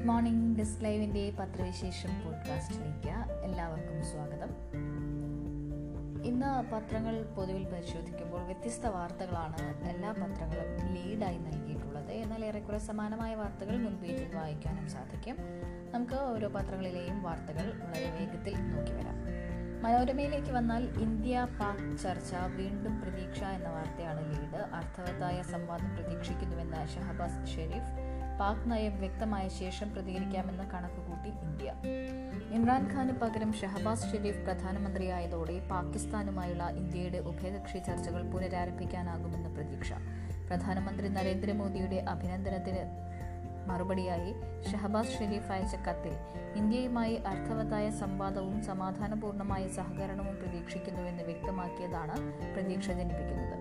Good morning disk ലൈവിന്റെ പത്രവിശേഷം പോഡ്കാസ്റ്റിലേക്ക് എല്ലാവർക്കും സ്വാഗതം. ഇന്ന് പത്രങ്ങൾ പൊതുവിൽ പരിശോധിക്കുമ്പോൾ വ്യത്യസ്ത വാർത്തകളാണ് എല്ലാ പത്രങ്ങളും ലീഡായി നൽകിയിട്ടുള്ളത്. എന്നാൽ ഏറെക്കുറെ സമാനമായ വാർത്തകൾ മുൻപേറ്റിൽ വായിക്കാനും സാധിക്കും. നമുക്ക് ഓരോ പത്രങ്ങളിലെയും വാർത്തകൾ വളരെ വേഗത്തിൽ നോക്കി വരാം. മനോരമയിലേക്ക് വന്നാൽ ഇന്ത്യ പാക് ചർച്ച വീണ്ടും പ്രതീക്ഷ എന്ന വാർത്തയാണ് ലീഡ്. അർത്ഥവത്തായ സംവാദം പ്രതീക്ഷിക്കുന്നുവെന്ന് ഷഹബാസ് ഷെരീഫ് പാക് നയം വ്യക്തമായ ശേഷം പ്രതികരിക്കാമെന്ന് കണക്കുകൂട്ടി ഇന്ത്യ. ഇമ്രാൻഖാന് പകരം ഷഹബാസ് ഷെരീഫ് പ്രധാനമന്ത്രിയായതോടെ പാകിസ്ഥാനുമായുള്ള ഇന്ത്യയുടെ ഉഭയകക്ഷി ചർച്ചകൾ പുനരാരംഭിക്കാനാകുമെന്ന് പ്രതീക്ഷ. പ്രധാനമന്ത്രി നരേന്ദ്രമോദിയുടെ അഭിനന്ദനത്തിന് മറുപടിയായി ഷഹബാസ് ഷെരീഫ് അയച്ച കത്തിൽ ഇന്ത്യയുമായി അർത്ഥവത്തായ സംവാദവും സമാധാനപൂർണമായ സഹകരണവും പ്രതീക്ഷിക്കുന്നുവെന്ന് വ്യക്തമാക്കിയതാണ് പ്രതീക്ഷ ജനിപ്പിക്കുന്നത്.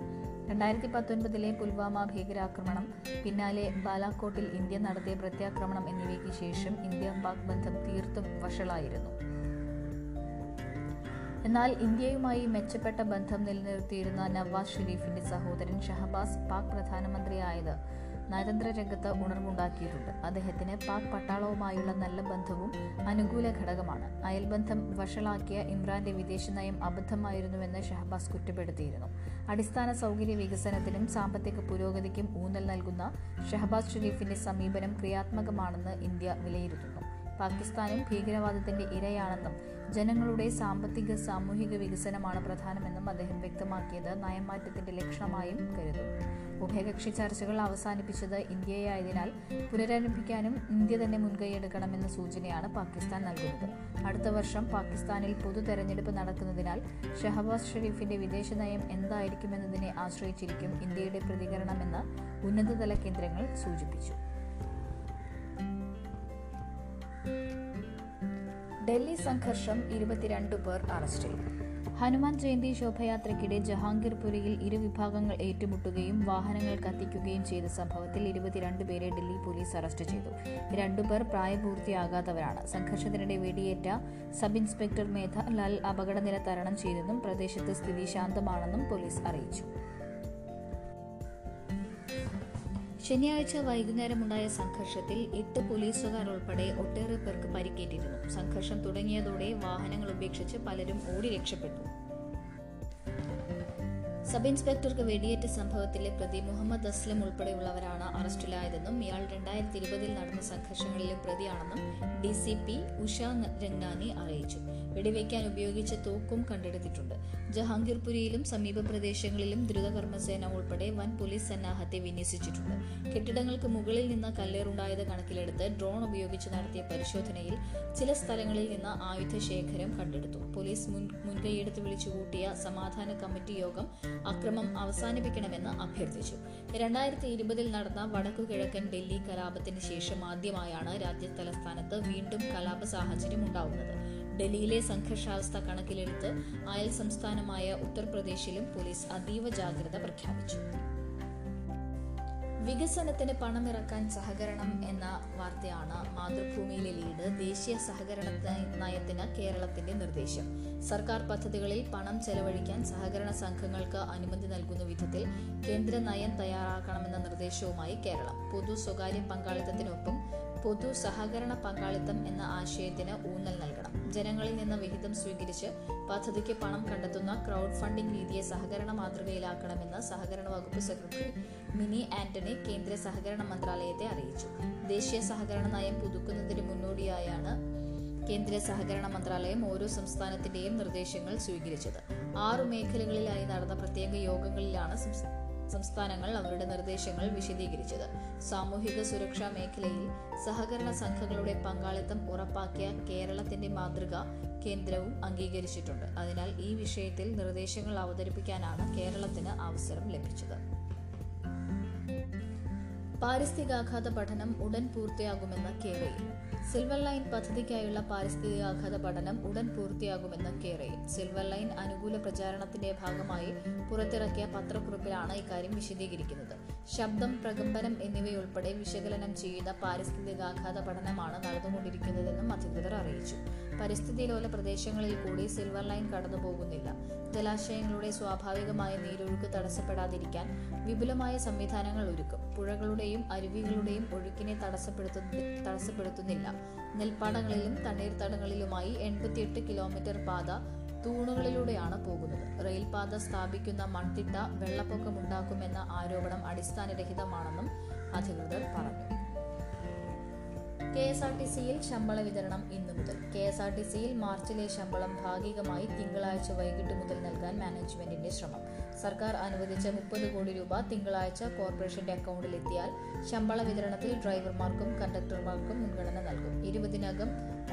രണ്ടായിരത്തി പത്തൊൻപതിലെ പുൽവാമ ഭീകരാക്രമണം പിന്നാലെ ബാലാക്കോട്ടിൽ ഇന്ത്യ നടത്തിയ പ്രത്യാക്രമണം എന്നിവയ്ക്ക് ശേഷം ഇന്ത്യ പാക് ബന്ധം തീർത്തും വഷളായിരുന്നു. എന്നാൽ ഇന്ത്യയുമായി മെച്ചപ്പെട്ട ബന്ധം നിലനിർത്തിയിരുന്ന നവാസ് ഷെരീഫിന്റെ സഹോദരൻ ഷഹബാസ് പാക് പ്രധാനമന്ത്രിയായത് നയതന്ത്ര രംഗത്ത് ഉണർവുണ്ടാക്കിയിട്ടുണ്ട്. അദ്ദേഹത്തിന് പാക് പട്ടാളവുമായുള്ള നല്ല ബന്ധവും അനുകൂല ഘടകമാണ്. അയൽബന്ധം വഷളാക്കിയ ഇമ്രാന്റെ വിദേശ നയം അബദ്ധമായിരുന്നുവെന്ന് ഷഹബാസ് കുറ്റപ്പെടുത്തിയിരുന്നു. അടിസ്ഥാന സൗകര്യ വികസനത്തിനും സാമ്പത്തിക പുരോഗതിക്കും ഊന്നൽ നൽകുന്ന ഷഹബാസ് ഷെരീഫിന്റെ സമീപനം ക്രിയാത്മകമാണെന്ന് ഇന്ത്യ വിലയിരുത്തുന്നു. പാകിസ്ഥാനും ഭീകരവാദത്തിന്റെ ഇരയാണെന്നും ജനങ്ങളുടെ സാമ്പത്തിക സാമൂഹിക വികസനമാണ് പ്രധാനമെന്നും അദ്ദേഹം വ്യക്തമാക്കിയത് നയമാറ്റത്തിന്റെ ലക്ഷണമായും കരുതുന്നു. ഉഭയകക്ഷി ചർച്ചകൾ അവസാനിപ്പിച്ചത് ഇന്ത്യയായതിനാൽ പുനരാരംഭിക്കാനും ഇന്ത്യ തന്നെ മുൻകൈയെടുക്കണമെന്ന സൂചനയാണ് പാകിസ്ഥാൻ നൽകുന്നത്. അടുത്ത വർഷം പാകിസ്ഥാനിൽ പൊതു തെരഞ്ഞെടുപ്പ് നടക്കുന്നതിനാൽ ഷഹബാസ് ഷെരീഫിന്റെ വിദേശ നയം എന്തായിരിക്കുമെന്നതിനെ ആശ്രയിച്ചിരിക്കും ഇന്ത്യയുടെ പ്രതികരണമെന്ന് ഉന്നതതല കേന്ദ്രങ്ങൾ സൂചിപ്പിച്ചു. ഡൽഹി സംഘർഷം ഇരുപത്തിരണ്ട് പേർ അറസ്റ്റിൽ. ഹനുമാൻ ജയന്തി ശോഭയാത്രയ്ക്കിടെ ജഹാംഗീർപുരിയിൽ ഇരുവിഭാഗങ്ങൾ ഏറ്റുമുട്ടുകയും വാഹനങ്ങൾ കത്തിക്കുകയും ചെയ്ത സംഭവത്തിൽ ഇരുപത്തിരണ്ട് പേരെ ഡൽഹി പോലീസ് അറസ്റ്റ് ചെയ്തു. രണ്ടുപേർ പ്രായപൂർത്തിയാകാത്തവരാണ്. സംഘർഷത്തിനിടെ വെടിയേറ്റ സബ് ഇൻസ്പെക്ടർ മേധ ലാൽ അപകടനില തരണം ചെയ്തെന്നും പ്രദേശത്ത് സ്ഥിതി ശാന്തമാണെന്നും പോലീസ് അറിയിച്ചു. ശനിയാഴ്ച വൈകുന്നേരമുണ്ടായ സംഘർഷത്തിൽ എട്ട് പോലീസുകാർ ഉൾപ്പെടെ ഒട്ടേറെ പേർക്ക് പരിക്കേറ്റിരുന്നു. സംഘർഷം തുടങ്ങിയതോടെ വാഹനങ്ങൾ ഉപേക്ഷിച്ച് പലരും ഓടി രക്ഷപ്പെട്ടു. സബ് ഇൻസ്പെക്ടർക്ക് വെടിയേറ്റ സംഭവത്തിലെ പ്രതി മുഹമ്മദ് അസ്ലം ഉൾപ്പെടെയുള്ളവരാണ് അറസ്റ്റിലായതെന്നും ഇയാൾ രണ്ടായിരത്തി ഇരുപതിൽ നടന്ന സംഘർഷങ്ങളിലെ പ്രതിയാണെന്നും D C P Usha Rangani അറിയിച്ചു. വെടിവെക്കാൻ ഉപയോഗിച്ച തോക്കും കണ്ടെടുത്തിട്ടുണ്ട്. ജഹാംഗീർപുരിയിലും സമീപ പ്രദേശങ്ങളിലും ദ്രുതകർമ്മസേന ഉൾപ്പെടെ വൻ പോലീസ് സന്നാഹത്തെ വിന്യസിച്ചിട്ടുണ്ട്. കെട്ടിടങ്ങൾക്ക് മുകളിൽ നിന്ന് കല്ലേറുണ്ടായത് കണക്കിലെടുത്ത് ഡ്രോൺ ഉപയോഗിച്ച് നടത്തിയ പരിശോധനയിൽ ചില സ്ഥലങ്ങളിൽ നിന്ന് ആയുധ ശേഖരം കണ്ടെടുത്തു. പോലീസ് മുൻ മുൻകൈയെടുത്ത് വിളിച്ചുകൂട്ടിയ സമാധാന കമ്മിറ്റി യോഗം അക്രമം അവസാനിപ്പിക്കണമെന്ന് അഭ്യർത്ഥിച്ചു. രണ്ടായിരത്തി ഇരുപതിൽ നടന്ന വടക്കു കിഴക്കൻ ഡൽഹി കലാപത്തിന് ശേഷം ആദ്യമായാണ് രാജ്യ തലസ്ഥാനത്ത് വീണ്ടും കലാപ സാഹചര്യം ഉണ്ടാവുന്നത്. ഡൽഹിയിലെ സംഘർഷാവസ്ഥ കണക്കിലെടുത്ത് അയൽ സംസ്ഥാനമായ ഉത്തർപ്രദേശിലും പോലീസ് അതീവ ജാഗ്രത പ്രഖ്യാപിച്ചു. വികസനത്തിന് പണമിറക്കാൻ സഹകരണം എന്ന വാർത്തയാണ് മാതൃഭൂമിയിലെ ലീഡ് ദേശീയ സഹകരണ നയത്തിന് കേരളത്തിന്റെ നിർദ്ദേശം. സർക്കാർ പദ്ധതികളിൽ പണം ചെലവഴിക്കാൻ സഹകരണ സംഘങ്ങൾക്ക് അനുമതി നൽകുന്ന വിധത്തിൽ കേന്ദ്ര നയം തയ്യാറാക്കണമെന്ന നിർദ്ദേശവുമായി കേരളം. പൊതു സ്വകാര്യ പങ്കാളിത്തത്തിനൊപ്പം പൊതു സഹകരണ പങ്കാളിത്തം എന്ന ആശയത്തിന് ഊന്നൽ നൽകണം. ജനങ്ങളിൽ നിന്ന് വിഹിതം സ്വീകരിച്ച് പദ്ധതിക്ക് പണം കണ്ടെത്തുന്ന ക്രൗഡ് ഫണ്ടിംഗ് രീതിയെ സഹകരണ മാതൃകയിലാക്കണമെന്ന് സഹകരണ വകുപ്പ് സെക്രട്ടറി മിനി ആന്റണി കേന്ദ്ര സഹകരണ മന്ത്രാലയത്തെ അറിയിച്ചു. ദേശീയ സഹകരണ നയം പുതുക്കുന്നതിന് മുന്നോടിയായാണ് കേന്ദ്ര സഹകരണ മന്ത്രാലയം ഓരോ സംസ്ഥാനത്തിന്റെയും നിർദ്ദേശങ്ങൾ സ്വീകരിച്ചത്. ആറു മേഖലകളിലായി നടന്ന പ്രത്യേക യോഗങ്ങളിലാണ് സംസ്ഥാനങ്ങൾ അവരുടെ നിർദ്ദേശങ്ങൾ വിശദീകരിച്ചത്. സാമൂഹിക സുരക്ഷാ മേഖലയിൽ സഹകരണ സംഘങ്ങളുടെ പങ്കാളിത്തം ഉറപ്പാക്കിയ കേരളത്തിന്റെ മാതൃക കേന്ദ്രവും അംഗീകരിച്ചിട്ടുണ്ട്. അതിനാൽ ഈ വിഷയത്തിൽ നിർദ്ദേശങ്ങൾ അവതരിപ്പിക്കാനാണ് കേരളത്തിന് അവസരം ലഭിച്ചത്. പാരിസ്ഥിതികാഘാത പഠനം ഉടൻ പൂർത്തിയാകുമെന്ന കേരയിൽ സിൽവർ ലൈൻ പദ്ധതിക്കായുള്ള പാരിസ്ഥിതിക ആഘാത പഠനം ഉടൻ പൂർത്തിയാകുമെന്ന് കേരയിൽ സിൽവർ ലൈൻ അനുകൂല പ്രചാരണത്തിന്റെ ഭാഗമായി പുറത്തിറക്കിയ പത്രക്കുറിപ്പിലാണ് ഇക്കാര്യം വിശദീകരിക്കുന്നത്. ശബ്ദം പ്രകമ്പനം എന്നിവയുൾപ്പെടെ വിശകലനം ചെയ്യുന്ന പാരിസ്ഥിതികാഘാത പഠനമാണ് നടന്നുകൊണ്ടിരിക്കുന്നതെന്നും അധികൃതർ അറിയിച്ചു. പരിസ്ഥിതിലോല പ്രദേശങ്ങളിൽ കൂടി സിൽവർ ലൈൻ കടന്നുപോകുന്നില്ല. ജലാശയങ്ങളുടെ സ്വാഭാവികമായ നീരൊഴുക്ക് തടസ്സപ്പെടാതിരിക്കാൻ വിപുലമായ സംവിധാനങ്ങൾ ഒരുക്കും. പുഴകളുടെയും അരുവികളുടെയും ഒഴുക്കിനെ തടസ്സപ്പെടുത്തുന്നില്ല. നെൽപ്പാടങ്ങളിലും തണ്ണീർത്തടങ്ങളിലുമായി എൺപത്തിയെട്ട് കിലോമീറ്റർ പാത തൂണുകളിലൂടെയാണ് പോകുന്നത്. റെയിൽപാത സ്ഥാപിക്കുന്ന മൺതിട്ട വെള്ളപ്പൊക്കമുണ്ടാക്കുമെന്ന ആരോപണം അടിസ്ഥാനരഹിതമാണെന്നും അധികൃതർ പറഞ്ഞു. കെ എസ് ആർ ടി സിയിൽ ശമ്പള വിതരണം ഇന്നു മുതൽ. കെ എസ് ആർ ടി സിയിൽ മാർച്ചിലെ ശമ്പളം ഭാഗികമായി തിങ്കളാഴ്ച വൈകിട്ട് മുതൽ നൽകാൻ മാനേജ്മെന്റിന്റെ ശ്രമം. സർക്കാർ അനുവദിച്ച മുപ്പത് കോടി രൂപ തിങ്കളാഴ്ച കോർപ്പറേഷന്റെ അക്കൗണ്ടിലെത്തിയാൽ ശമ്പള വിതരണത്തിൽ ഡ്രൈവർമാർക്കും കണ്ടക്ടർമാർക്കും മുൻഗണന നൽകും. ഇരുപതിനകം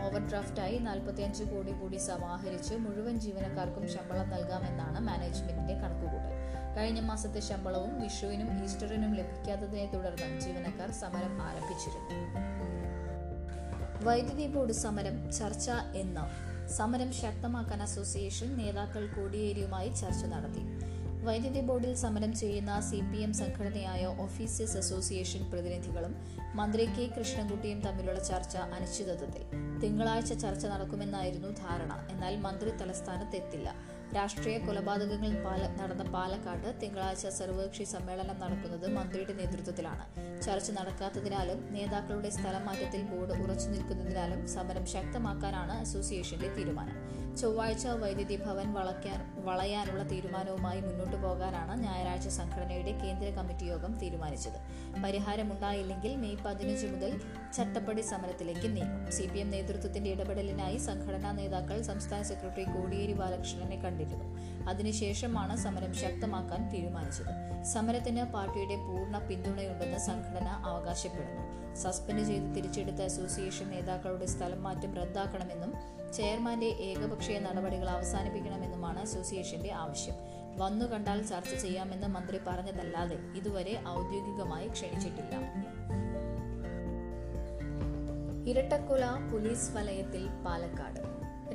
ഓവർ ഡ്രാഫ്റ്റായി നാൽപ്പത്തിയഞ്ച് കോടി കൂടി സമാഹരിച്ച് മുഴുവൻ ജീവനക്കാർക്കും ശമ്പളം നൽകാമെന്നാണ് മാനേജ്മെന്റിന്റെ കണക്കുകൂട്ടൽ. കഴിഞ്ഞ മാസത്തെ ശമ്പളവും വിഷുവിനും ഈസ്റ്ററിനും ലഭിക്കാത്തതിനെ തുടർന്ന് ജീവനക്കാർ സമരം ആരംഭിച്ചിരുന്നു. വൈദ്യുതി ബോർഡ് സമരം ചർച്ച എന്ന. സമരം ശക്തമാക്കാൻ അസോസിയേഷൻ നേതാക്കൾ കോടിയേരിയുമായി ചർച്ച നടത്തി. വൈദ്യുതി ബോർഡിൽ സമരം ചെയ്യുന്ന സി പി എം സംഘടനയായ ഓഫീസേഴ്സ് അസോസിയേഷൻ പ്രതിനിധികളും മന്ത്രി കെ കൃഷ്ണൻകുട്ടിയും തമ്മിലുള്ള ചർച്ച അനിശ്ചിതത്വത്തിൽ. തിങ്കളാഴ്ച ചർച്ച നടക്കുമെന്നായിരുന്നു ധാരണ. എന്നാൽ മന്ത്രി തലസ്ഥാനത്തെത്തില്ല. രാഷ്ട്രീയ കൊലപാതകങ്ങൾ നടന്ന പാലക്കാട് തിങ്കളാഴ്ച സർവകക്ഷി സമ്മേളനം നടക്കുന്നത് മന്ത്രിയുടെ നേതൃത്വത്തിലാണ്. ചർച്ച നടക്കാത്തതിനാലും നേതാക്കളുടെ സ്ഥലമാറ്റത്തിൽ ബോർഡ് ഉറച്ചു നിൽക്കുന്നതിനാലും സമരം ശക്തമാക്കാനാണ് അസോസിയേഷന്റെ തീരുമാനം. ചൊവ്വാഴ്ച വൈദ്യുതി ഭവൻ വളയ്ക്കാൻ വളയാനുള്ള തീരുമാനവുമായി മുന്നോട്ടു പോകാനാണ് ഞായറാഴ്ച സംഘടനയുടെ കേന്ദ്ര കമ്മിറ്റി യോഗം തീരുമാനിച്ചത്. പരിഹാരമുണ്ടായില്ലെങ്കിൽ മെയ് പതിനഞ്ച് മുതൽ ചട്ടപ്പടി സമരത്തിലേക്ക് നീങ്ങും. സി പി എം നേതൃത്വത്തിന്റെ ഇടപെടലിനായി സംഘടനാ നേതാക്കൾ സംസ്ഥാന സെക്രട്ടറി കോടിയേരി ബാലകൃഷ്ണനെ കണ്ടിരുന്നു. അതിനുശേഷമാണ് സമരം ശക്തമാക്കാൻ തീരുമാനിച്ചത്. സമരത്തിന് പാർട്ടിയുടെ പൂർണ പിന്തുണയുണ്ടെന്ന് സംഘടന അവകാശപ്പെടുന്നു സസ്പെൻഡ് ചെയ്ത് തിരിച്ചെടുത്ത അസോസിയേഷൻ നേതാക്കളുടെ സ്ഥലം മാറ്റം റദ്ദാക്കണമെന്നും ചെയർമാന്റെ ഏകപക്ഷീയ നടപടികൾ അവസാനിപ്പിക്കണമെന്നുമാണ് അസോസിയേഷന്റെ ആവശ്യം. വന്നു കണ്ടാൽ ചർച്ച ചെയ്യാമെന്ന് മന്ത്രി പറഞ്ഞതല്ലാതെ ഇതുവരെ ഔദ്യോഗികമായി ക്ഷണിച്ചിട്ടില്ല. ഇരട്ടക്കൊല പോലീസ് വലയത്തിൽ പാലക്കാട്.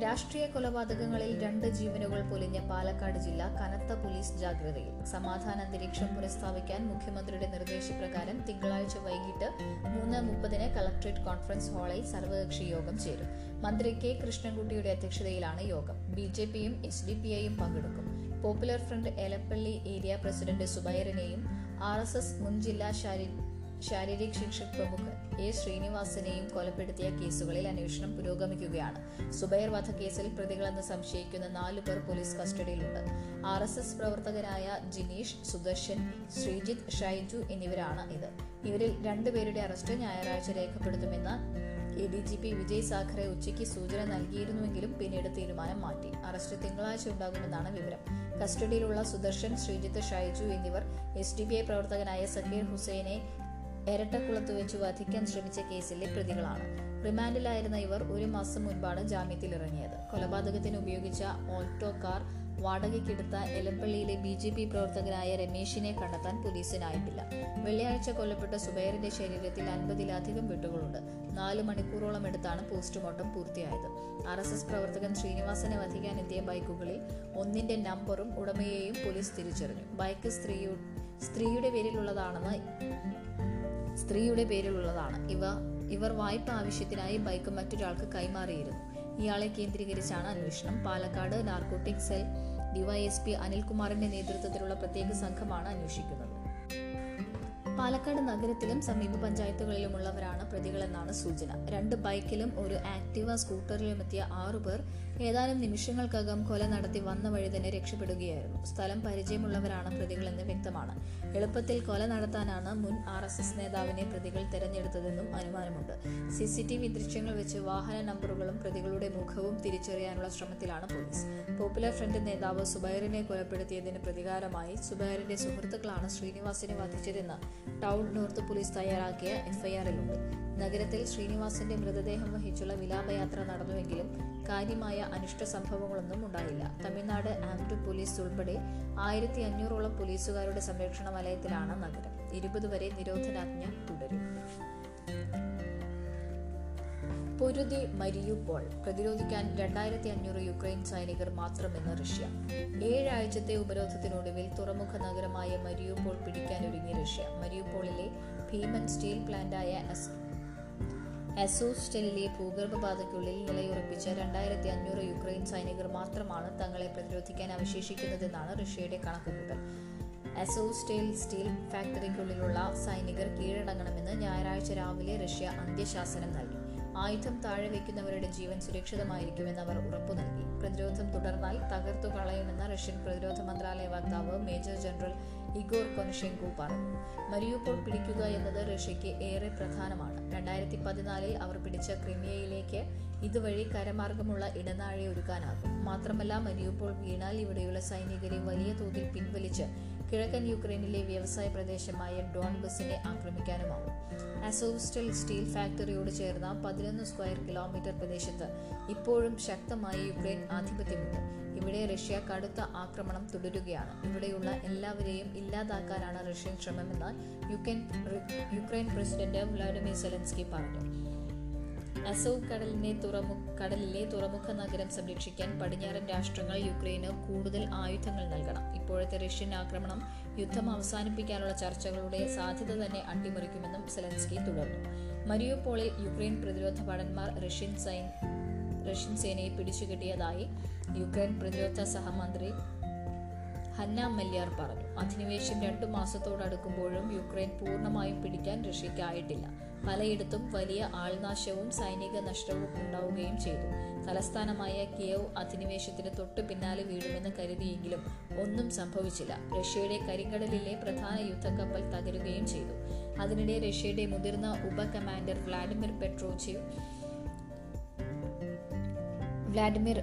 രാഷ്ട്രീയ കൊലപാതകങ്ങളിൽ രണ്ട് ജീവനുകൾ പൊലിഞ്ഞ പാലക്കാട് ജില്ല കനത്ത പോലീസ് ജാഗ്രതയിൽ സമാധാന അന്തരീക്ഷം പുനഃസ്ഥാപിക്കാൻ മുഖ്യമന്ത്രിയുടെ നിർദ്ദേശപ്രകാരം തിങ്കളാഴ്ച വൈകിട്ട് മൂന്ന് മുപ്പതിന് കളക്ട്രേറ്റ് കോൺഫറൻസ് ഹാളിൽ സർവകക്ഷി യോഗം ചേരും. മന്ത്രി കെ കൃഷ്ണൻകുട്ടിയുടെ അധ്യക്ഷതയിലാണ് യോഗം. ബി ജെ പിയും എച്ച് ഡി പി ഐയും പങ്കെടുക്കും. Popular front Elappally area president സുബൈറിനെയും R S S മുൻ ജില്ലാ ശാരീരിക് ശിക്ഷക് പ്രമുഖ് എ ശ്രീനിവാസനെയും കൊലപ്പെടുത്തിയ കേസുകളിൽ അന്വേഷണം പുരോഗമിക്കുകയാണ്. സുബൈർ വധക്കേസിൽ പ്രതികളെന്ന് സംശയിക്കുന്ന നാലു പേർ പോലീസ് കസ്റ്റഡിയിലുണ്ട്. ആർ എസ് എസ് പ്രവർത്തകരായ ജിനീഷ് സുദർശൻ ശ്രീജിത്ത് ഷൈജു എന്നിവരാണ് ഇത്. ഇവരിൽ രണ്ടുപേരുടെ അറസ്റ്റ് ഞായറാഴ്ച രേഖപ്പെടുത്തുമെന്ന് A D G P Vijay Sakhare ഉച്ചയ്ക്ക് സൂചന നൽകിയിരുന്നുവെങ്കിലും പിന്നീട് തീരുമാനം മാറ്റി. അറസ്റ്റ് തിങ്കളാഴ്ച ഉണ്ടാകുമെന്നാണ് വിവരം. കസ്റ്റഡിയിലുള്ള സുദർശൻ ശ്രീജിത്ത് ഷൈജു എന്നിവർ എസ് ഡി ബി ഐ പ്രവർത്തകനായ സക്കീർ ഹുസൈനെ എരട്ടക്കുളത്ത് വെച്ച് വധിക്കാൻ ശ്രമിച്ച കേസിലെ പ്രതികളാണ്. റിമാൻഡിലായിരുന്ന ഇവർ ഒരു മാസം മുൻപാണ് ജാമ്യത്തിൽ ഇറങ്ങിയത് കൊലപാതകത്തിന് ഉപയോഗിച്ച ഓൾട്ടോ കാർ വാടകയ്ക്കെടുത്ത എലപ്പള്ളിയിലെ ബി ജെ പി പ്രവർത്തകനായ രമേശിനെ കണ്ടെത്താൻ പോലീസിനായിട്ടില്ല. വെള്ളിയാഴ്ച കൊല്ലപ്പെട്ട സുബൈറിന്റെ ശരീരത്തിൽ അൻപതിലധികം വെട്ടുകളുണ്ട്. നാല് മണിക്കൂറോളം എടുത്താണ് പോസ്റ്റ്മോർട്ടം പൂർത്തിയായത്. ആർ എസ് എസ് പ്രവർത്തകൻ ശ്രീനിവാസനെ വധിക്കാൻ എത്തിയ ബൈക്കുകളിൽ ഒന്നിന്റെ നമ്പറും ഉടമയെയും പോലീസ് തിരിച്ചറിഞ്ഞു. ബൈക്ക് സ്ത്രീ സ്ത്രീയുടെ പേരിലുള്ളതാണെന്ന് സ്ത്രീയുടെ പേരിലുള്ളതാണ്. ഇവ ഇവർ വായ്പ ആവശ്യത്തിനായി ബൈക്ക് മറ്റൊരാൾക്ക് കൈമാറിയിരുന്നു. ഇയാളെ കേന്ദ്രീകരിച്ചാണ് അന്വേഷണം. പാലക്കാട് നാർക്കോട്ടിക് സെൽ ഡിവൈഎസ്പി അനിൽകുമാറിന്റെ നേതൃത്വത്തിലുള്ള പ്രത്യേക സംഘമാണ് അന്വേഷിക്കുന്നത്. പാലക്കാട് നഗരത്തിലും സമീപ പഞ്ചായത്തുകളിലുമുള്ളവരാണ് പ്രതികളെന്നാണ് സൂചന. രണ്ട് ബൈക്കിലും ഒരു ആക്റ്റീവ സ്കൂട്ടറിലും എത്തിയ ആറുപേർ ഏതാനും നിമിഷങ്ങൾക്കകം കൊല നടത്തി വന്ന വഴി തന്നെ രക്ഷപ്പെടുകയായിരുന്നു. സ്ഥലം പരിചയമുള്ളവരാണ് പ്രതികളെന്ന് വ്യക്തമാണ്. എളുപ്പത്തിൽ കൊല നടത്താനാണ് മുൻ ആർ എസ് എസ് നേതാവിനെ പ്രതികൾ തെരഞ്ഞെടുത്തതെന്നും അനുമാനമുണ്ട്. സി സി ടി വി ദൃശ്യങ്ങൾ വെച്ച് വാഹന നമ്പറുകളും പ്രതികളുടെ മുഖവും തിരിച്ചറിയാനുള്ള ശ്രമത്തിലാണ് പോലീസ്. പോപ്പുലർ ഫ്രണ്ട് നേതാവ് സുബൈറിനെ കൊലപ്പെടുത്തിയതിന് പ്രതികാരമായി സുബൈറിന്റെ സുഹൃത്തുക്കളാണ് ശ്രീനിവാസിനെ വധിച്ചതെന്ന് ടൗൺ നോർത്ത് പോലീസ് തയ്യാറാക്കിയ എഫ്ഐആറിലുണ്ട്. നഗരത്തിൽ ശ്രീനിവാസിന്റെ മൃതദേഹം വഹിച്ചുള്ള വിലാപയാത്ര നടന്നുവെങ്കിലും കാര്യമായ അനിഷ്ട സംഭവങ്ങളൊന്നും ഉണ്ടായില്ല. തമിഴ്നാട് ആംഡ് പോലീസ് ഉൾപ്പെടെ ആയിരത്തി അഞ്ഞൂറോളം പോലീസുകാരുടെ സംരക്ഷണ വലയത്തിലാണ് നഗരം. ഇരുപത് വരെ നിരോധനാജ്ഞ തുടരും. പൊരുതി മരിയുപോൾ പ്രതിരോധിക്കാൻ രണ്ടായിരത്തി അഞ്ഞൂറ് യുക്രൈൻ സൈനികർ മാത്രമെന്ന് റഷ്യ. ഏഴാഴ്ചത്തെ ഉപരോധത്തിനൊടുവിൽ തുറമുഖ നഗരമായ മരിയുപോൾ പിടിക്കാനൊരുങ്ങി റഷ്യ. മരിയുപോളിലെ ഭീമൻ സ്റ്റീൽ പ്ലാന്റായ അസൂസ്റ്റലിലെ ഭൂഗർഭപാതയ്ക്കുള്ളിൽ നിലയുറപ്പിച്ച രണ്ടായിരത്തി അഞ്ഞൂറ് യുക്രൈൻ സൈനികർ മാത്രമാണ് തങ്ങളെ പ്രതിരോധിക്കാൻ അവശേഷിക്കുന്നതെന്നാണ് റഷ്യയുടെ കണക്കുകൂട്ടൽ. അസോസ്റ്റേൽ സ്റ്റീൽ ഫാക്ടറിക്കുള്ളിലുള്ള സൈനികർ കീഴടങ്ങണമെന്ന് ഞായറാഴ്ച രാവിലെ റഷ്യ അന്ത്യശാസനം നൽകി. ആയുധം താഴെ വയ്ക്കുന്നവരുടെ ജീവൻ സുരക്ഷിതമായിരിക്കുമെന്ന് അവർ ഉറപ്പു നൽകി. പ്രതിരോധം തുടർന്നാൽ തകർത്തു കളയുമെന്ന് റഷ്യൻ പ്രതിരോധ മന്ത്രാലയ വക്താവ് മേജർ ജനറൽ ഇഗോർ കൊനഷെങ്കോ പറഞ്ഞു. മരിയൂപ്പോൾ പിടിക്കുക എന്നത് റഷ്യയ്ക്ക് ഏറെ പ്രധാനമാണ്. രണ്ടായിരത്തി പതിനാലിൽ അവർ പിടിച്ച ക്രിമിയയിലേക്ക് ഇതുവഴി കരമാർഗമുള്ള ഇടനാഴി ഒരുക്കാനാകും. മാത്രമല്ല മരിയൂപ്പോൾ വീണാൽ ഇവിടെയുള്ള സൈനികരെ വലിയ തോതിൽ പിൻവലിച്ച് കിഴക്കൻ യുക്രൈനിലെ വ്യവസായ പ്രദേശമായ ഡോൺബസിനെ ആക്രമിക്കാനുമാവും. അസോസ്റ്റൽ സ്റ്റീൽ ഫാക്ടറിയോട് ചേർന്ന പതിനൊന്ന് സ്ക്വയർ കിലോമീറ്റർ പ്രദേശത്ത് ഇപ്പോഴും ശക്തമായ യുക്രൈൻ ആധിപത്യമുണ്ട്. ഇവിടെ റഷ്യ കടുത്ത ആക്രമണം തുടരുകയാണ്. ഇവിടെയുള്ള എല്ലാവരെയും ഇല്ലാതാക്കാനാണ് Russian ശ്രമമെന്ന് Ukraine Ukraine president Vladimir Zelensky പറഞ്ഞു. അസോവ് കടലിനെ തുറമു കടലിലെ തുറമുഖ നഗരം സംരക്ഷിക്കാൻ പടിഞ്ഞാറൻ രാഷ്ട്രങ്ങൾ യുക്രൈന് കൂടുതൽ ആയുധങ്ങൾ നൽകണം. ഇപ്പോഴത്തെ റഷ്യൻ ആക്രമണം യുദ്ധം അവസാനിപ്പിക്കാനുള്ള ചർച്ചകളുടെ സാധ്യത തന്നെ അട്ടിമറിക്കുമെന്നും സെലൻസ്കി തുടർന്നു. മരിയോപോളിൽ യുക്രൈൻ പ്രതിരോധ ഭടന്മാർ റഷ്യൻ സൈൻ റഷ്യൻ സേനയെ പിടിച്ചുകെട്ടിയതായി യുക്രൈൻ പ്രതിരോധ സഹമന്ത്രി ഹന്ന മല്യാർ പറഞ്ഞു. അധിനിവേശം രണ്ടു മാസത്തോടടുക്കുമ്പോഴും യുക്രൈൻ പൂർണമായും പിടിക്കാൻ റഷ്യയ്ക്കായിട്ടില്ല. പലയിടത്തും വലിയ ആൾനാശവും സൈനിക നഷ്ടവും ഉണ്ടാവുകയും ചെയ്തു. തലസ്ഥാനമായ കിയവ് അധിനിവേശത്തിന് തൊട്ടു പിന്നാലെ വീഴുമെന്ന് കരുതിയെങ്കിലും ഒന്നും സംഭവിച്ചില്ല. റഷ്യയുടെ കരിങ്കടലിലെ പ്രധാന യുദ്ധക്കപ്പൽ തകരുകയും ചെയ്തു. അതിനിടെ റഷ്യയുടെ മുതിർന്ന ഉപ commander Vladimir Petrovich Vladimir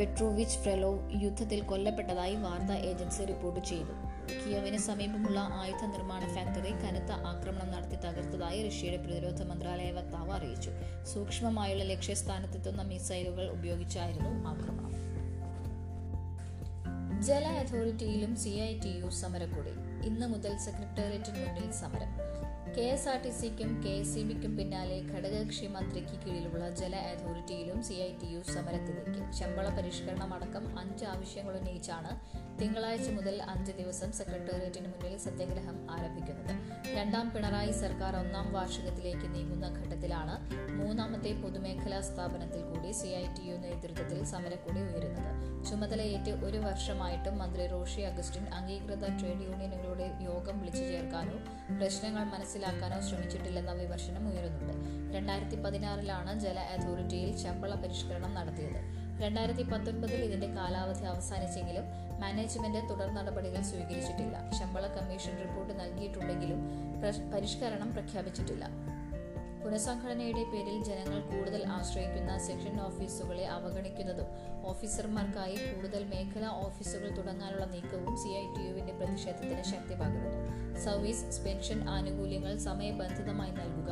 Petrovich Frolov യുദ്ധത്തിൽ കൊല്ലപ്പെട്ടതായി വാർത്താ ഏജൻസി റിപ്പോർട്ട് ചെയ്തു. കിയവിന് സമീപമുള്ള ആയുധ നിർമ്മാണ ഫാക്ടറി കനത്ത ആക്രമണം നടത്തി തകർത്തതായി റഷ്യയുടെ പ്രതിരോധ മന്ത്രാലയ വക്താവ് അറിയിച്ചു. സൂക്ഷ്മമായുള്ള ലക്ഷ്യസ്ഥാനത്തെത്തുന്ന മിസൈലുകൾ ഉപയോഗിച്ചായിരുന്നു ആക്രമണം. ജല അതോറിറ്റിയിലും സി ഐ ടി യു സമരക്കൂടി ഇന്ന് മുതൽ സെക്രട്ടേറിയറ്റിന് മുന്നിൽ സമരം. കെ എസ് ആർ ടി സിക്കും കെ എസ് സി ബിക്കും പിന്നാലെ ഘടകകക്ഷി മന്ത്രിക്ക് കീഴിലുള്ള ജല അതോറിറ്റിയിലും സി ഐ ടി യു സമരത്തിലേക്ക്. ശമ്പള പരിഷ്കരണം അടക്കം അഞ്ച് ആവശ്യങ്ങൾ ഉന്നയിച്ചാണ് തിങ്കളാഴ്ച മുതൽ അഞ്ച് ദിവസം സെക്രട്ടേറിയറ്റിന് മുന്നിൽ സത്യാഗ്രഹം ആരംഭിക്കുന്നത്. രണ്ടാം പിണറായി സർക്കാർ ഒന്നാം വാർഷികത്തിലേക്ക് നീങ്ങുന്ന ഘട്ടത്തിലാണ് മൂന്നാമത്തെ പൊതുമേഖലാ സ്ഥാപനത്തിൽ കൂടി സി ഐ ടി യു നേതൃത്വത്തിൽ സമരക്കൂടി ഉയരുന്നത്. ചുമതലയേറ്റ് ഒരു വർഷമായിട്ടും മന്ത്രി റോഷി അഗസ്റ്റിൻ അംഗീകൃത ട്രേഡ് യൂണിയനുകളുടെ യോഗം വിളിച്ചു ചേർക്കാനോ പ്രശ്നങ്ങൾ മനസ്സിലാക്കാനോ ശ്രമിച്ചിട്ടില്ലെന്ന വിമർശനം ഉയരുന്നുണ്ട്. രണ്ടായിരത്തി പതിനാറിലാണ് ജല അതോറിറ്റിയിൽ ശമ്പള പരിഷ്കരണം നടത്തിയത്. രണ്ടായിരത്തി പത്തൊൻപതിൽ ഇതിന്റെ കാലാവധി അവസാനിച്ചെങ്കിലും മാനേജ്മെന്റ് തുടർ നടപടികൾ സ്വീകരിച്ചിട്ടില്ല. ശമ്പള കമ്മീഷൻ റിപ്പോർട്ട് നൽകിയിട്ടുണ്ടെങ്കിലും പരിഷ്കരണം പ്രഖ്യാപിച്ചിട്ടില്ല. പുനഃസംഘടനയുടെ പേരിൽ ജനങ്ങൾ കൂടുതൽ ആശ്രയിക്കുന്ന സെക്ഷൻ ഓഫീസുകളെ അവഗണിക്കുന്നതും ഓഫീസർമാർക്കായി കൂടുതൽ മേഖലാ ഓഫീസുകൾ തുടങ്ങാനുള്ള നീക്കവും സി ഐ ടി യുവിന്റെ പ്രതിഷേധത്തിന് ശക്തി പകരുന്നു സർവീസ് പെൻഷൻ ആനുകൂല്യങ്ങൾ സമയബന്ധിതമായി നൽകുക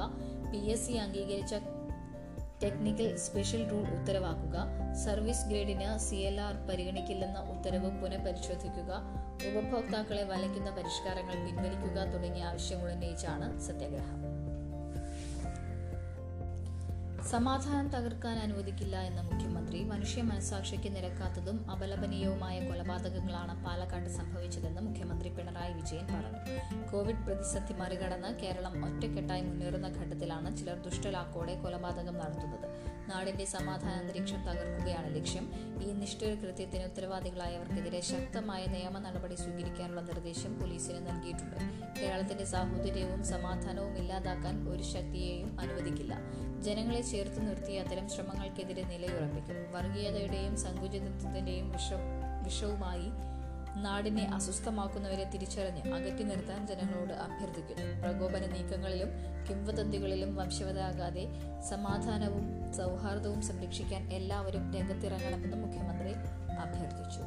പി എസ് സി അംഗീകരിച്ച ടെക്നിക്കൽ സ്പെഷ്യൽ റൂൾ ഉത്തരവാക്കുക സർവീസ് ഗ്രേഡിന് സി എൽ ആർ പരിഗണിക്കില്ലെന്ന ഉത്തരവ് പുനഃപരിശോധിക്കുക ഉപഭോക്താക്കളെ വലയ്ക്കുന്ന പരിഷ്കാരങ്ങൾ പിൻവലിക്കുക തുടങ്ങിയ ആവശ്യങ്ങൾ ഉന്നയിച്ചാണ് സത്യാഗ്രഹം. സമാധാനം തകർക്കാൻ അനുവദിക്കില്ല എന്ന മുഖ്യമന്ത്രി മനുഷ്യ മനസാക്ഷിക്ക് നിരക്കാത്തതും അപലപനീയവുമായ കൊലപാതകങ്ങളാണ് പാലക്കാട് സംഭവിച്ചതെന്ന് മുഖ്യമന്ത്രി പിണറായി വിജയൻ പറഞ്ഞു. കോവിഡ് പ്രതിസന്ധി മറികടന്ന് കേരളം ഒറ്റക്കെട്ടായി മുന്നേറുന്ന ഘട്ടത്തിലാണ് ചിലർ ദുഷ്ടലാക്കോടെ കൊലപാതകം നടത്തുന്നത്. നാടിന്റെ സമാധാന അന്തരീക്ഷം തകർക്കുകയാണ് ലക്ഷ്യം. ഈ നിഷ്ഠൊരു കൃത്യത്തിന് ഉത്തരവാദികളായവർക്കെതിരെ ശക്തമായ നിയമ നടപടി സ്വീകരിക്കാനുള്ള നിർദ്ദേശം പോലീസിന് നൽകിയിട്ടുണ്ട്. കേരളത്തിന്റെ സാഹോദര്യവും സമാധാനവും ഇല്ലാതാക്കാൻ ഒരു ശക്തിയെയും അനുവദിക്കില്ല. ജനങ്ങളെ ചേർത്ത് നിർത്തി അത്തരം ശ്രമങ്ങൾക്കെതിരെ നിലയുറപ്പിക്കും വർഗീയതയുടെയും സങ്കുചിതത്വത്തിന്റെയും വിഷ വിഷവുമായി നാടിനെ അസ്വസ്ഥമാക്കുന്നവരെ തിരിച്ചറിഞ്ഞ് അകറ്റി നിർത്താൻ ജനങ്ങളോട് അഭ്യർത്ഥിക്കുന്നു. പ്രകോപന നീക്കങ്ങളിലും കിംവദന്തികളിലും വംശവതാകാതെ സമാധാനവും സൗഹാർദ്ദവും സംരക്ഷിക്കാൻ എല്ലാവരും രംഗത്തിറങ്ങണമെന്ന് മുഖ്യമന്ത്രി അഭ്യർത്ഥിച്ചു.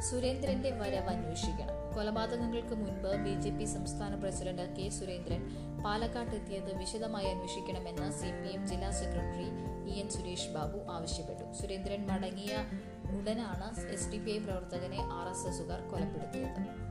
സുരേന്ദ്രന്റെ വരവ് അന്വേഷിക്കണം. കൊലപാതകങ്ങൾക്ക് മുൻപ് ബി ജെ പി സംസ്ഥാന പ്രസിഡന്റ് കെ സുരേന്ദ്രൻ പാലക്കാട്ട് എത്തിയത് വിശദമായി അന്വേഷിക്കണമെന്ന് സി പി എം ജില്ലാ secretary E N Suresh Babu ആവശ്യപ്പെട്ടു. സുരേന്ദ്രൻ മടങ്ങിയ ഉടനാണ് എസ് ഡി പി ഐ പ്രവർത്തകനെ ആർ എസ് എസുകാർ കൊലപ്പെടുത്തിയത്.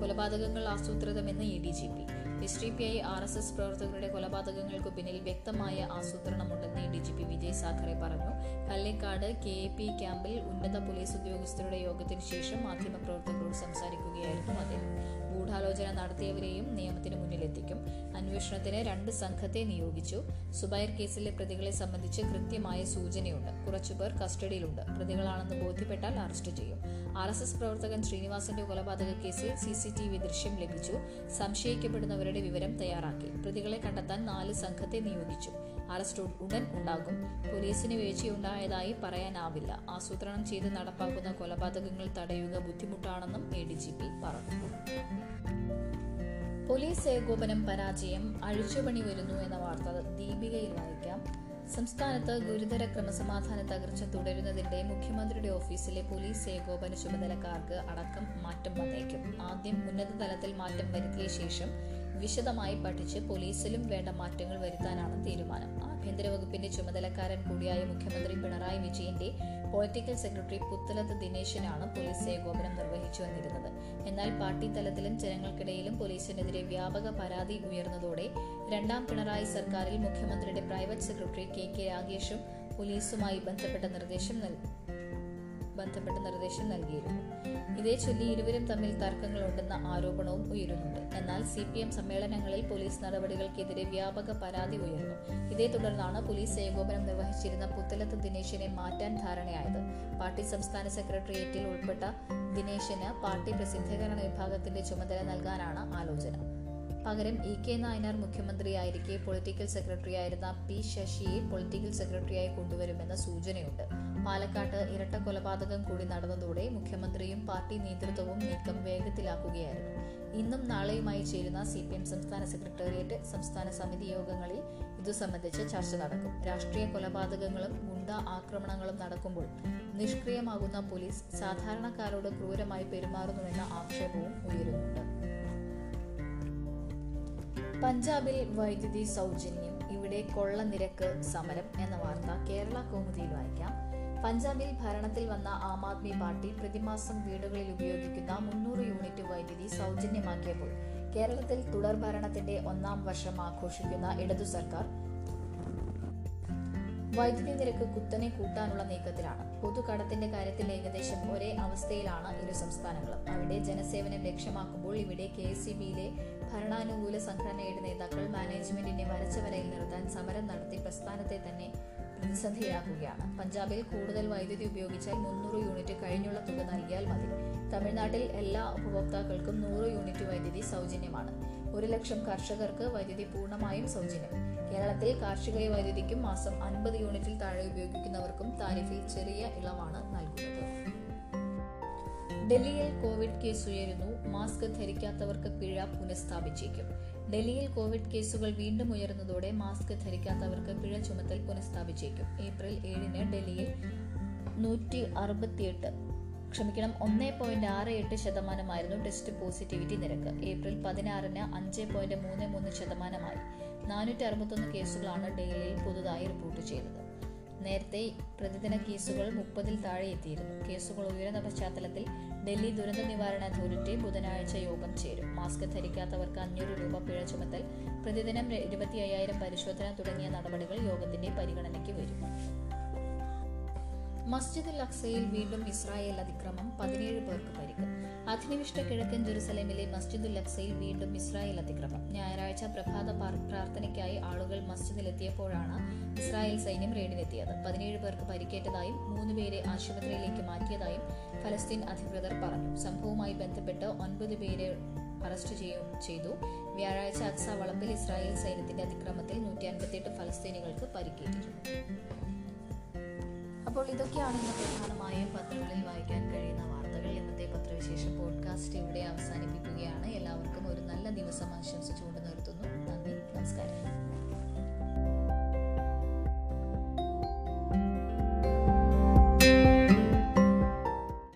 കൊലപാതകങ്ങൾ ആസൂത്രിതമെന്ന് A D G P. S D P I R S S പ്രവർത്തകരുടെ കൊലപാതകങ്ങൾക്ക് പിന്നിൽ വ്യക്തമായ ആസൂത്രണമുണ്ടെന്ന് D G P Vijay Sakhare പറഞ്ഞു. കല്ലേക്കാട് കെ എ പി ക്യാമ്പിൽ ഉന്നത പോലീസ് ഉദ്യോഗസ്ഥരുടെ യോഗത്തിന് ശേഷം മാധ്യമപ്രവർത്തകരോട് സംസാരിക്കുകയായിരുന്നു അദ്ദേഹം. ഗൂഢാലോചന നടത്തിയവരെയും നിയമത്തിന് മുന്നിലെത്തിക്കും. അന്വേഷണത്തിന് രണ്ട് സംഘത്തെ നിയോഗിച്ചു. സുബൈർ കേസിലെ പ്രതികളെ സംബന്ധിച്ച് കൃത്യമായ സൂചനയുണ്ട്. കുറച്ചുപേർ കസ്റ്റഡിയിലുണ്ട്. പ്രതികളാണെന്ന് ബോധ്യപ്പെട്ടാൽ അറസ്റ്റ് ചെയ്യും. ആർ എസ് എസ് പ്രവർത്തകൻ ശ്രീനിവാസന്റെ കൊലപാതക കേസിൽ സി സി ടി വി ദൃശ്യം ലഭിച്ചു. സംശയിക്കപ്പെടുന്നവരുടെ വിവരം തയ്യാറാക്കി. പ്രതികളെ കണ്ടെത്താൻ നാല് സംഘത്തെ നിയോഗിച്ചു. അറസ്റ്റ് ഉടൻ ഉണ്ടാകും. പോലീസിന് വീഴ്ചയുണ്ടായതായി പറയാനാവില്ല. ആസൂത്രണം ചെയ്ത് നടപ്പാക്കുന്ന കൊലപാതകങ്ങൾ തടയുക ബുദ്ധിമുട്ടാണെന്നും എ ഡി ജി പി പറഞ്ഞു. പോലീസ് ഏകോപനം പരാജയം അഴിച്ചുപണി വരുന്നു എന്ന വാർത്ത ദീപികയിൽ വായിക്കാം. സംസ്ഥാനത്ത് ഗുരുതര ക്രമസമാധാന തകർച്ച തുടരുന്നതിന്റെ മുഖ്യമന്ത്രിയുടെ ഓഫീസിലെ പോലീസ് ഏകോപന ചുമതലക്കാർക്ക് അടക്കം മാറ്റം വന്നേക്കും. ആദ്യം ഉന്നത തലത്തിൽ മാറ്റം വരുത്തിയ ശേഷം വിശദമായി പഠിച്ച് പോലീസിലും വേണ്ട മാറ്റങ്ങൾ വരുത്താനാണ് തീരുമാനം. ആഭ്യന്തര വകുപ്പിന്റെ ചുമതലക്കാരൻ കൂടിയായ മുഖ്യമന്ത്രി പിണറായി വിജയന്റെ പൊളിറ്റിക്കൽ സെക്രട്ടറി പുത്തലത്ത് ദിനേശനാണ് പോലീസ് ഏകോപനം നിർവഹിച്ചു വന്നിരുന്നത്. എന്നാൽ പാർട്ടി തലത്തിലും ജനങ്ങൾക്കിടയിലും പോലീസിനെതിരെ വ്യാപക പരാതി ഉയർന്നതോടെ രണ്ടാം പിണറായി സർക്കാരിൽ മുഖ്യമന്ത്രിയുടെ പ്രൈവറ്റ് സെക്രട്ടറി കെ കെ രാഗേഷും പോലീസുമായി ബന്ധപ്പെട്ട നിർദ്ദേശം നൽകി. ബന്ധപ്പെട്ട നിർദ്ദേശം നൽകിയിരുന്നു. ഇതേ ചൊല്ലി ഇരുവരും തമ്മിൽ തർക്കങ്ങളുണ്ടെന്ന ആരോപണവും ഉയരുന്നുണ്ട്. എന്നാൽ സി പി എം സമ്മേളനങ്ങളിൽ പോലീസ് നടപടികൾക്കെതിരെ വ്യാപക പരാതി ഉയർന്നു. ഇതേ തുടർന്നാണ് പോലീസ് ഏകോപനം നിർവഹിച്ചിരുന്ന പുത്തലത്ത് ദിനേശിനെ മാറ്റാൻ ധാരണയായത്. പാർട്ടി സംസ്ഥാന സെക്രട്ടേറിയറ്റിൽ ഉൾപ്പെട്ട ദിനേശിന് പാർട്ടി പ്രസിദ്ധീകരണ വിഭാഗത്തിന്റെ ചുമതല നൽകാനാണ് ആലോചന. പകരം ഇ കെ നായനാർ മുഖ്യമന്ത്രിയായിരിക്കെ പൊളിറ്റിക്കൽ സെക്രട്ടറി ആയിരുന്ന പി ശശിയെ പൊളിറ്റിക്കൽ സെക്രട്ടറിയായി കൊണ്ടുവരുമെന്ന സൂചനയുണ്ട്. പാലക്കാട്ട് ഇരട്ട കൊലപാതകം കൂടി നടന്നതോടെ മുഖ്യമന്ത്രിയും പാർട്ടി നേതൃത്വവും നീക്കം വേഗത്തിലാക്കുകയായിരുന്നു. ഇന്നും നാളെയുമായി ചേരുന്ന സി പി എം സംസ്ഥാന സെക്രട്ടേറിയറ്റ് സംസ്ഥാന സമിതി യോഗങ്ങളിൽ ഇതു സംബന്ധിച്ച് ചർച്ച നടക്കും. രാഷ്ട്രീയ കൊലപാതകങ്ങളും ഗുണ്ട ആക്രമണങ്ങളും നടക്കുമ്പോൾ നിഷ്ക്രിയമാകുന്ന പോലീസ് സാധാരണക്കാരോട് ക്രൂരമായി പെരുമാറുന്നുവെന്ന ആക്ഷേപവും ഉയരുന്നുണ്ട്. പഞ്ചാബിൽ വൈദ്യുതി സൗജന്യം. ഇവിടെ കൊള്ള നിരക്ക് സമരം എന്ന വാർത്ത കേരള കൗമുദിയിൽ വായിക്കാം. പഞ്ചാബിൽ ഭരണത്തിൽ വന്ന ആം ആദ്മി പാർട്ടി പ്രതിമാസം വീടുകളിൽ ഉപയോഗിക്കുന്ന മുന്നൂറ് യൂണിറ്റ് വൈദ്യുതി സൗജന്യമാക്കിയപ്പോൾ കേരളത്തിൽ തുടർ ഭരണത്തിന്റെ ഒന്നാം വർഷം ആഘോഷിക്കുന്ന ഇടതു സർക്കാർ വൈദ്യുതി നിരക്ക് കുത്തനെ കൂട്ടാനുള്ള നീക്കത്തിലാണ്. പൊതുകടത്തിന്റെ കാര്യത്തിൽ ഏകദേശം ഒരേ അവസ്ഥയിലാണ് ഇരു സംസ്ഥാനങ്ങളും. അവിടെ ജനസേവനം ലക്ഷ്യമാക്കുമ്പോൾ ഇവിടെ കെ എസ് ഭരണാനുകൂല സംഘടനയുടെ നേതാക്കൾ മാനേജ്മെന്റിനെ വരച്ച വരയിൽ നിർത്താൻ സമരം നടത്തി പ്രസ്ഥാനത്തെ തന്നെ പ്രതിസന്ധിയിലാക്കുകയാണ്. പഞ്ചാബിൽ കൂടുതൽ വൈദ്യുതി ഉപയോഗിച്ചാൽ മുന്നൂറ് യൂണിറ്റ് കഴിഞ്ഞുള്ള തുക നൽകിയാൽ മതി. തമിഴ്നാട്ടിൽ എല്ലാ ഉപഭോക്താക്കൾക്കും നൂറ് യൂണിറ്റ് വൈദ്യുതി സൗജന്യമാണ്. ഒരു ലക്ഷം കർഷകർക്ക് വൈദ്യുതി പൂർണമായും സൗജന്യം. കേരളത്തിൽ കാർഷിക വൈദ്യുതിക്കും മാസം അൻപത് യൂണിറ്റിൽ താഴെ ഉപയോഗിക്കുന്നവർക്കും താരിഫിൽ ചെറിയ ഇളവാണ് നൽകുന്നത്. ഡൽഹിയിൽ കോവിഡ് കേസ് ഉയരുന്നു. മാസ്ക് ധരിക്കാത്തവർക്ക് പിഴ പുനഃസ്ഥാപിച്ചേക്കും. ഡൽഹിയിൽ കോവിഡ് കേസുകൾ വീണ്ടും ഉയരുന്നതോടെ മാസ്ക് ധരിക്കാത്തവർക്ക് പിഴ ചുമത്തൽ പുനഃസ്ഥാപിച്ചേക്കും. ഏപ്രിൽ ഏഴിന് ഡൽഹിയിൽ നൂറ്റി അറുപത്തിയെട്ട് ക്ഷമിക്കണം ഒന്ന് പോയിന്റ് ആറ് എട്ട് ശതമാനമായിരുന്നു ടെസ്റ്റ് പോസിറ്റിവിറ്റി നിരക്ക്. ഏപ്രിൽ പതിനാറിന് അഞ്ച് പോയിന്റ് മൂന്ന് മൂന്ന് ശതമാനമായി. നാനൂറ്റി അറുപത്തൊന്ന് കേസുകളാണ് ഡൽഹിയിൽ പുതുതായി റിപ്പോർട്ട് ചെയ്തത്. നേരത്തെ പ്രതിദിന കേസുകൾ മുപ്പതിൽ താഴെ എത്തിയിരുന്നു. കേസുകൾ ഉയർന്ന പശ്ചാത്തലത്തിൽ ഡൽഹി ദുരന്ത നിവാരണ അതോറിറ്റി ബുധനാഴ്ച യോഗം ചേരും. മാസ്ക് ധരിക്കാത്തവർക്ക് അഞ്ഞൂറ് രൂപ പിഴ ചുമത്തൽ പ്രതിദിനം ഇരുപത്തി അയ്യായിരം പരിശോധന തുടങ്ങിയ നടപടികൾ യോഗത്തിന്റെ പരിഗണനയ്ക്ക് വരും. മസ്ജിദുൽ അക്സയിൽ വീണ്ടും ഇസ്രായേൽ അതിക്രമം പതിനേഴ് പേർക്ക് പരിക്ക്. അധിനിവിഷ്ട കിഴക്കൻ ജെറുസലേമിലെ മസ്ജിദുൽ അക്സയിൽ വീണ്ടും ഇസ്രായേൽ അതിക്രമം. ഞായറാഴ്ച പ്രഭാത പ്രാർത്ഥനയ്ക്കായി ആളുകൾ മസ്ജിദിലെത്തിയപ്പോഴാണ് ഇസ്രായേൽ സൈന്യം റെയ്ഡിനെത്തിയത്. പതിനേഴ് പേർക്ക് പരിക്കേറ്റതായും മൂന്ന് പേരെ ആശുപത്രിയിലേക്ക് മാറ്റിയതായും ഫലസ്തീൻ അധികൃതർ പറഞ്ഞു. സംഭവവുമായി ബന്ധപ്പെട്ട് ഒൻപത് പേരെ അറസ്റ്റ് ചെയ്തു. വ്യാഴാഴ്ച അക്സ വളപ്പിൽ ഇസ്രായേൽ സൈന്യത്തിന്റെ അതിക്രമത്തിൽ നൂറ്റി അൻപത്തിയെട്ട് ഫലസ്തീനികൾക്ക് പരിക്കേറ്റിരുന്നു. അപ്പോൾ ഇതൊക്കെയാണ് ഇന്ന് പ്രധാനമായും പത്രങ്ങളിൽ വായിക്കാൻ കഴിയുന്ന വാർത്തകൾ. ഇന്നത്തെ പത്രവിശേഷ പോഡ്കാസ്റ്റ് ഇവിടെ അവസാനിപ്പിക്കുകയാണ്. എല്ലാവർക്കും ഒരു നല്ല ദിവസം ആശംസിച്ചുകൊണ്ട് നിർത്തുന്നു. നന്ദി. നമസ്കാരം.